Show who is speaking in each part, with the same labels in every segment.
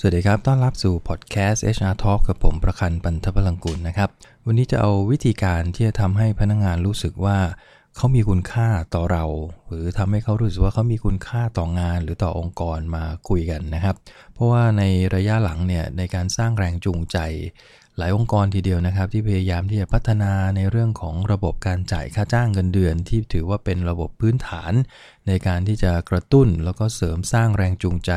Speaker 1: สวัสดีครับ ต้อนรับสู่พอดแคสต์ HR Talk กับผมประคันปันทพลังกุลนะครับ วันนี้จะเอาวิธีการที่จะทำให้พนักงงานรู้สึกว่า เขามีคุณค่าต่อเรา หรือทำให้เขารู้สึกว่าเขามีคุณค่าต่องานหรือต่อองค์กรมาคุยกันนะครับ เพราะว่าในระยะหลังเนี่ยในการสร้างแรงจูงใจ หลายองค์กรทีเดียวนะครับ ที่พยายามที่จะพัฒนาในเรื่องของระบบการจ่ายค่าจ้างเงินเดือน ที่ถือว่าเป็นระบบพื้นฐาน ในการที่จะกระตุ้นแล้วก็เสริมสร้างแรงจูงใจ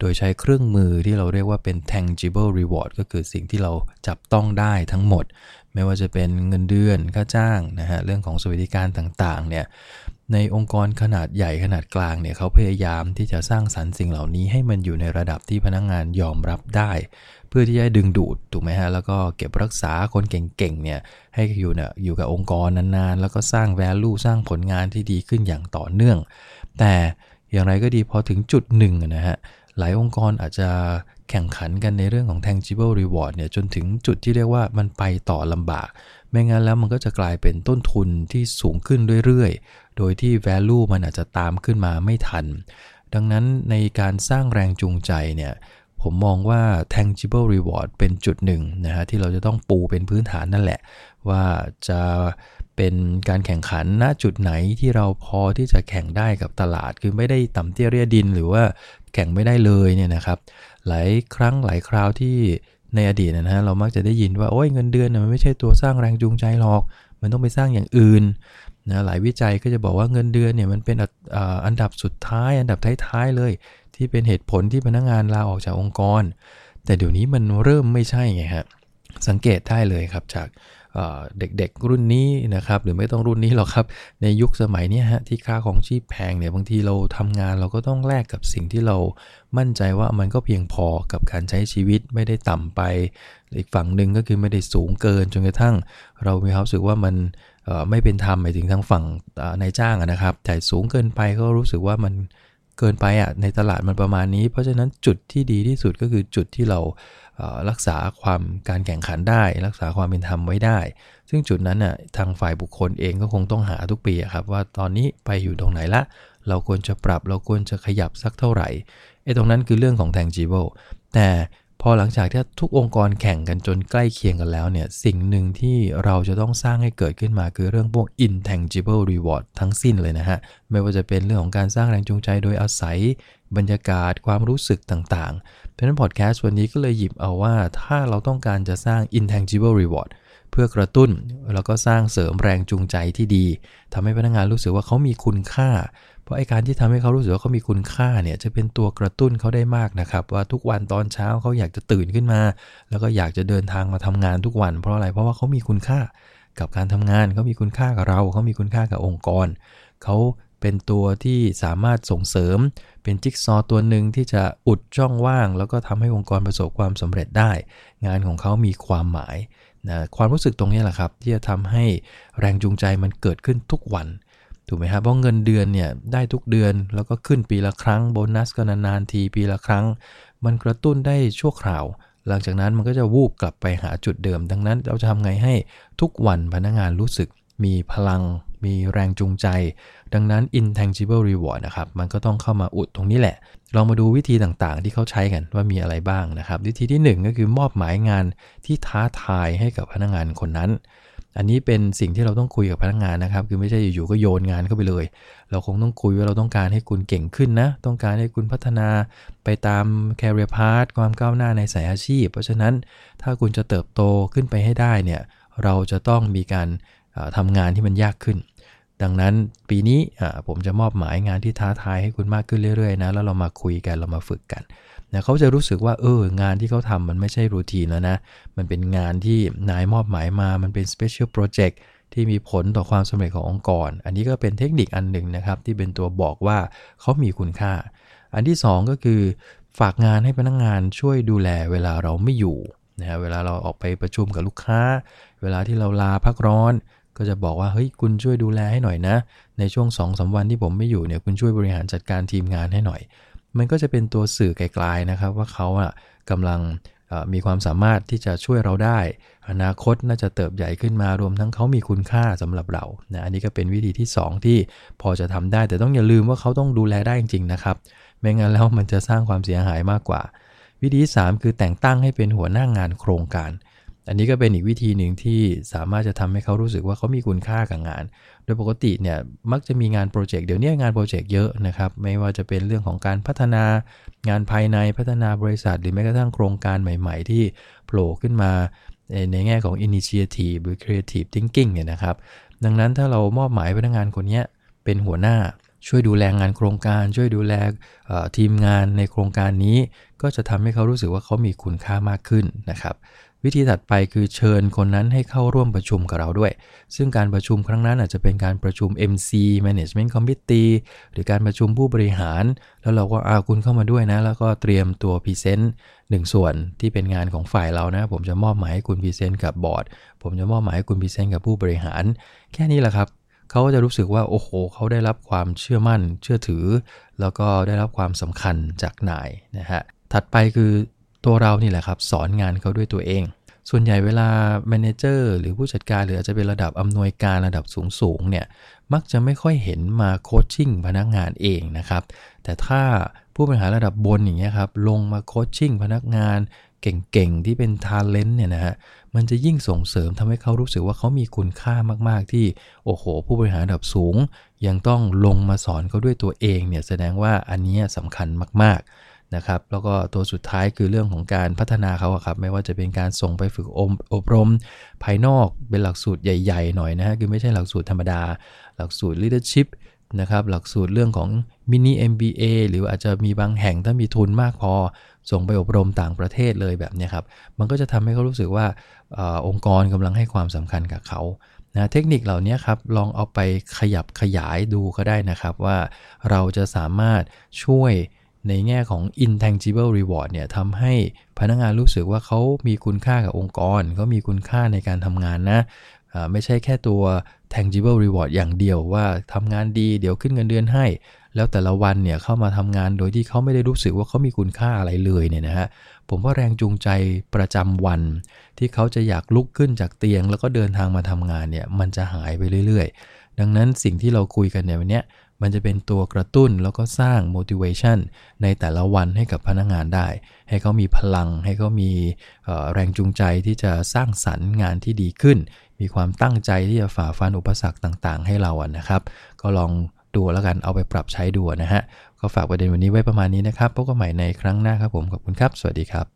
Speaker 1: โดยใช้เครื่องมือที่เราเรียกว่าเป็น tangible reward ก็คือสิ่งที่เราจับต้องได้ทั้งหมด ไม่ว่าจะเป็นเงินเดือนค่าจ้างนะฮะเรื่องของสวัสดิการต่างๆเนี่ย ในองค์กรขนาดใหญ่ขนาดกลางเนี่ยเขาพยายามที่จะสร้างสรรค์สิ่งเหล่านี้ให้มันอยู่ในระดับที่พนักงงานยอมรับได้ เพื่อที่จะดึงดูดถูกไหมฮะแล้วก็เก็บรักษาคนเก่งๆเนี่ยให้อยู่เนี่ยอยู่กับองค์กรนานๆ แล้วก็สร้าง value สร้างผลงานที่ดีขึ้นอย่างต่อเนื่อง แต่อย่างไรก็ดีพอถึงจุดหนึ่งนะฮะหลายองค์กรอาจจะแข่งขันกันในเรื่องของ tangible reward เนี่ยจนถึงจุดที่เรียกว่ามันไปต่อลำบาก ไม่งั้นแล้วมันก็จะกลายเป็นต้นทุนที่สูงขึ้นเรื่อยๆ โดยที่ value มันอาจจะตามขึ้นมาไม่ทัน ดังนั้นในการสร้างแรงจูงใจเนี่ยผมมองว่า tangible reward เป็นจุดหนึ่งนะฮะที่เราจะต้องปูเป็นพื้นฐานนั่นแหละ ว่าจะเป็นการแข่งขันณจุดไหนที่เราพอที่จะแข่งได้กับตลาด คือไม่ได้ต่ำเตี้ยเรียดิน หรือว่าแข่งไม่ได้เลยเนี่ยนะครับหลายครั้งหลายคราวที่ในอดีตนะฮะเรามักจะได้ยินว่าโอ้ยเงินเดือนมันไม่ใช่ตัวสร้างแรงจูงใจหรอก มันต้องไปสร้างอย่างอื่น นะหลายวิจัยก็จะบอกว่าเงินเดือนเนี่ยมันเป็นอันดับสุดท้าย อันดับท้ายๆเลย ที่เป็นเหตุผลที่พนักงงานลาออกจากองค์กร แต่เดี๋ยวนี้มันเริ่มไม่ใช่ไงฮะสังเกตได้เลยครับจากเด็กๆรุ่นนี้นะครับ หรือไม่ต้องรุ่นนี้หรอกครับ ในยุคสมัยนี้ฮะที่ค่าของชีพแพงเนี่ยบางทีเราทำงานเราก็ต้องแลกกับสิ่งที่เรามั่นใจว่ามันก็เพียงพอกับการใช้ชีวิตไม่ได้ต่ำไป อีกฝั่งหนึ่งก็คือไม่ได้สูงเกินจนกระทั่ง เรามีความรู้สึกว่ามัน ไม่เป็นธรรมหมายถึงทางฝั่งนายจ้างนะครับแต่สูงเกินไปก็รู้สึกว่ามันเกินไปอะในตลาดมันประมาณนี้ เพราะฉะนั้นจุดที่ดีที่สุดก็คือจุดที่เรารักษาความการแข่งขันได้ รักษาความเป็นธรรมไว้ได้ ซึ่งจุดนั้นน่ะทางฝ่ายบุคคลเองก็คงต้องหาทุกปีครับว่าตอนนี้ไปอยู่ตรงไหนละ เราควรจะปรับเราควรจะขยับสักเท่าไหร่ไอ้ตรงนั้นคือเรื่องของ tangible แต่ พอหลังจากที่ทุกองค์กรแข่งกันจนใกล้เคียงกันแล้วเนี่ยสิ่งหนึ่งที่เราจะต้องสร้างให้เกิดขึ้นมาคือเรื่องพวก intangible reward ทั้งสิ้นเลยนะฮะ ไม่ว่าจะเป็นเรื่องของการสร้างแรงจูงใจโดยอาศัยบรรยากาศความรู้สึกต่างๆ เพราะนั้นพอดแคสต์วันนี้ก็เลยหยิบเอาว่าถ้าเราต้องการจะสร้าง intangible reward เพื่อกระตุ้นแล้วก็สร้างเสริมแรงจูงใจที่ดีทำให้พนักงานรู้สึกว่าเขามีคุณค่า เพราะไอการที่ทำให้เขารู้สึกว่าเขามีคุณค่าเนี่ยจะเป็นตัวกระตุ้นเขาได้มากนะครับ ว่าทุกวันตอนเช้าเขาอยากจะตื่นขึ้นมา แล้วก็อยากจะเดินทางมาทำงานทุกวัน เพราะอะไรเพราะว่าเขามีคุณค่ากับการทำงานเขามีคุณค่ากับเราเขามีคุณค่ากับองค์กรเขาเป็นตัวที่สามารถส่งเสริม เป็นจิ๊กซอตัวหนึ่งที่จะอุดช่องว่าง แล้วก็ทำให้องค์กรประสบความสำเร็จได้ งานของเขามีความหมาย นะความรู้สึกตรงนี้แหละครับ ที่จะทำให้แรงจูงใจมันเกิดขึ้นทุกวัน ถูกไหมครับเพราะเงินเดือนเนี่ยได้ทุกเดือนแล้วก็ขึ้นปีละครั้งโบนัสก็นานๆทีปีละครั้ง มันกระตุ้นได้ชั่วคราว หลังจากนั้นมันก็จะวูบกลับไปหาจุดเดิม ดังนั้นเราจะทำไงให้ทุกวันพนักงานรู้สึก มีพลัง มีแรงจูงใจ ดังนั้น intangible reward นะครับ มันก็ต้องเข้ามาอุดตรงนี้แหละ เรามาดูวิธีต่างๆ ที่เขาใช้กันว่ามีอะไรบ้างนะครับ วิธีที่ 1 ก็คือมอบหมายงานที่ท้าทายให้กับพนักงานคนนั้น อันนี้เป็นสิ่งที่เราต้องคุยกับพนักงานนะครับ คือไม่ใช่อยู่ๆก็โยนงานเข้าไปเลย เราคงต้องคุยว่าเราต้องการให้คุณเก่งขึ้นนะ ต้องการให้คุณพัฒนาไปตาม career path ความก้าวหน้าในสายอาชีพ เพราะฉะนั้นถ้าคุณจะเติบโตขึ้นไปให้ได้เนี่ย เราจะต้องมีการ ทำงานที่มันยากขึ้น ดังนั้นปีนี้ผมจะมอบหมายงานที่ท้าทายให้คุณมากขึ้นเรื่อยๆนะแล้วเรามาคุยกันเรามาฝึกกันนะเขาจะรู้สึกว่าเอองานที่เขาทำมันไม่ใช่รูทีนแล้วนะ มันเป็นงานที่นายมอบหมายมา มันเป็น special project ที่มีผลต่อความสำเร็จขององค์กร อันนี้ก็เป็นเทคนิคอันหนึ่งนะครับ ที่เป็นตัวบอกว่าเขามีคุณค่า อันที่ 2 ก็คือฝากงานให้พนักงงานช่วยดูแลเวลาเราไม่อยู่นะฮะเวลาเราออกไปประชุมกับลูกค้า เวลาที่เราลาพักร้อน ก็จะบอกว่าเฮ้ยคุณช่วยดูแลให้หน่อยนะ ในช่วง2อสวันที่ผมไม่อยู่เนี่ยคุณช่วยบริหารจัดการทีมงานให้หน่อย มันก็จะเป็นตัวสื่อไกลๆนะครับ ว่าเขาอะกำลังมีความสามารถที่จะช่วยเราได้ อนาคตน่าจะเติบใหญ่ขึ้นมารวมทั้งเขามีคุณค่าสำหรับเรานะอันนี้ก็เป็นวิธีที่ 2 ที่พอจะทำได้ แต่ต้องอย่าลืมว่าเขาต้องดูแลได้จริงๆนะครับ ไม่งั้นแล้วมันจะสร้างความเสียหายมากกว่า วิธี 3 คือแต่งตั้งให้เป็นหัวหน้างงานโครงการ อันนี้ก็เป็นอีกวิธีหนึ่งที่สามารถจะทำให้เขารู้สึกว่าเขามีคุณค่ากับงาน โดยปกติเนี่ยมักจะมีงานโปรเจกต์เดี๋ยวนี้งานโปรเจกต์เยอะนะครับ ไม่ว่าจะเป็นเรื่องของการพัฒนางานภายในพัฒนาบริษัท หรือแม้กระทั่งโครงการใหม่ ๆ ที่โผล่ขึ้นมาในแง่ของ initiative หรือ creative thinking เนี่ยนะครับ ดังนั้นถ้าเรามอบหมายพนักงานคนนี้เป็นหัวหน้าช่วยดูแลงานโครงการ ช่วยดูแลทีมงานในโครงการนี้ ก็จะทำให้เขารู้สึกว่าเขามีคุณค่ามากขึ้นนะครับ วิธีถัดไปคือเชิญคนนั้นให้เข้าร่วมประชุมกับเราด้วย ซึ่งการประชุมครั้งนั้นอาจจะเป็นการประชุม MC Management Committee หรือการประชุมผู้บริหาร แล้วเราก็เอาคุณเข้ามาด้วยนะ แล้วก็เตรียมตัว present หนึ่งส่วนที่เป็นงานของฝ่ายเรานะ ผมจะมอบหมายให้คุณ present กับบอร์ด ผมจะมอบหมายให้คุณ present กับผู้บริหาร แค่นี้แหละครับเขาก็จะรู้สึกว่าโอ้โห เขาได้รับความเชื่อมั่น เชื่อถือ แล้วก็ได้รับความสำคัญจากนายนะฮะถัดไปคือตัวเรานี่แหละครับ สอนงานเขาด้วยตัวเอง ส่วนใหญ่เวลา manager หรือผู้จัดการหรืออาจจะเป็นระดับอำนวยการระดับสูงๆเนี่ยมักจะไม่ค่อยเห็นมา coaching พนักงานเองนะครับ แต่ถ้าผู้บริหารระดับบนอย่างเงี้ยครับลงมา coaching พนักงานเก่งๆ ที่เป็นทาเลนต์เนี่ยนะฮะมันจะยิ่งส่งเสริมทำให้เขารู้สึกว่าเขามีคุณค่ามากๆที่โอ้โห ผู้บริหารระดับสูง ยังต้องลงมาสอนเขาด้วยตัวเองเนี่ยแสดงว่าอันนี้สำคัญมากๆ นะครับแล้วก็ตัวสุดท้ายคือเรื่องของการพัฒนาเขาครับไม่ว่าจะเป็นการส่งไปฝึกอบรม ภายนอกเป็นหลักสูตรใหญ่ ๆ หน่อยนะฮะคือไม่ใช่หลักสูตรธรรมดา หลักสูตร leadership นะครับหลักสูตรเรื่องของมินิ MBA หรืออาจจะมีบางแห่งถ้ามีทุนมากพอ ส่งไปอบรมต่างประเทศเลยแบบนี้ครับ มันก็จะทำให้เขารู้สึกว่าอองค์กรกำลังให้ความสำคัญกับเขานะเทคนิคเหล่านี้ครับลองเอาไปขยับขยายดูก็ได้นะครับ ว่าเราจะสามารถช่วย ในแง่ของ intangible reward เนี่ยทำให้พนักงานรู้สึกว่าเขามีคุณค่ากับองค์กรเขามีคุณค่าในการทำงานนะไม่ใช่แค่ตัว tangible reward อย่างเดียวว่าทำงานดีเดี๋ยวขึ้นเงินเดือนให้ แล้วแต่ละวันเนี่ยเข้ามาทำงานโดยที่เขาไม่ได้รู้สึกว่าเขามีคุณค่าอะไรเลยเนี่ยนะฮะผมว่าแรงจูงใจประจำวัน ที่เขาจะอยากลุกขึ้นจากเตียง แล้วก็เดินทางมาทำงานเนี่ยมันจะหายไปเรื่อยๆ ดังนั้นสิ่งที่เราคุยกันเนี่ยวันนี้ มันจะเป็นตัวกระตุ้นแล้วก็สร้าง motivation ในแต่ละวันให้กับพนักงงานได้ ให้เขามีพลัง ให้เขามีแรงจูงใจที่จะสร้างสรรค์งานที่ดีขึ้น มีความตั้งใจที่จะฝ่าฟันอุปสรรคต่างๆ ให้เราอะนะครับ ก็ลองดูแล้วกันเอาไปปรับใช้ดูนะฮะ ก็ฝากประเด็นวันนี้ไว้ประมาณนี้นะครับพบกันใหม่ในครั้งหน้าครับผมขอบคุณครับ สวัสดีครับ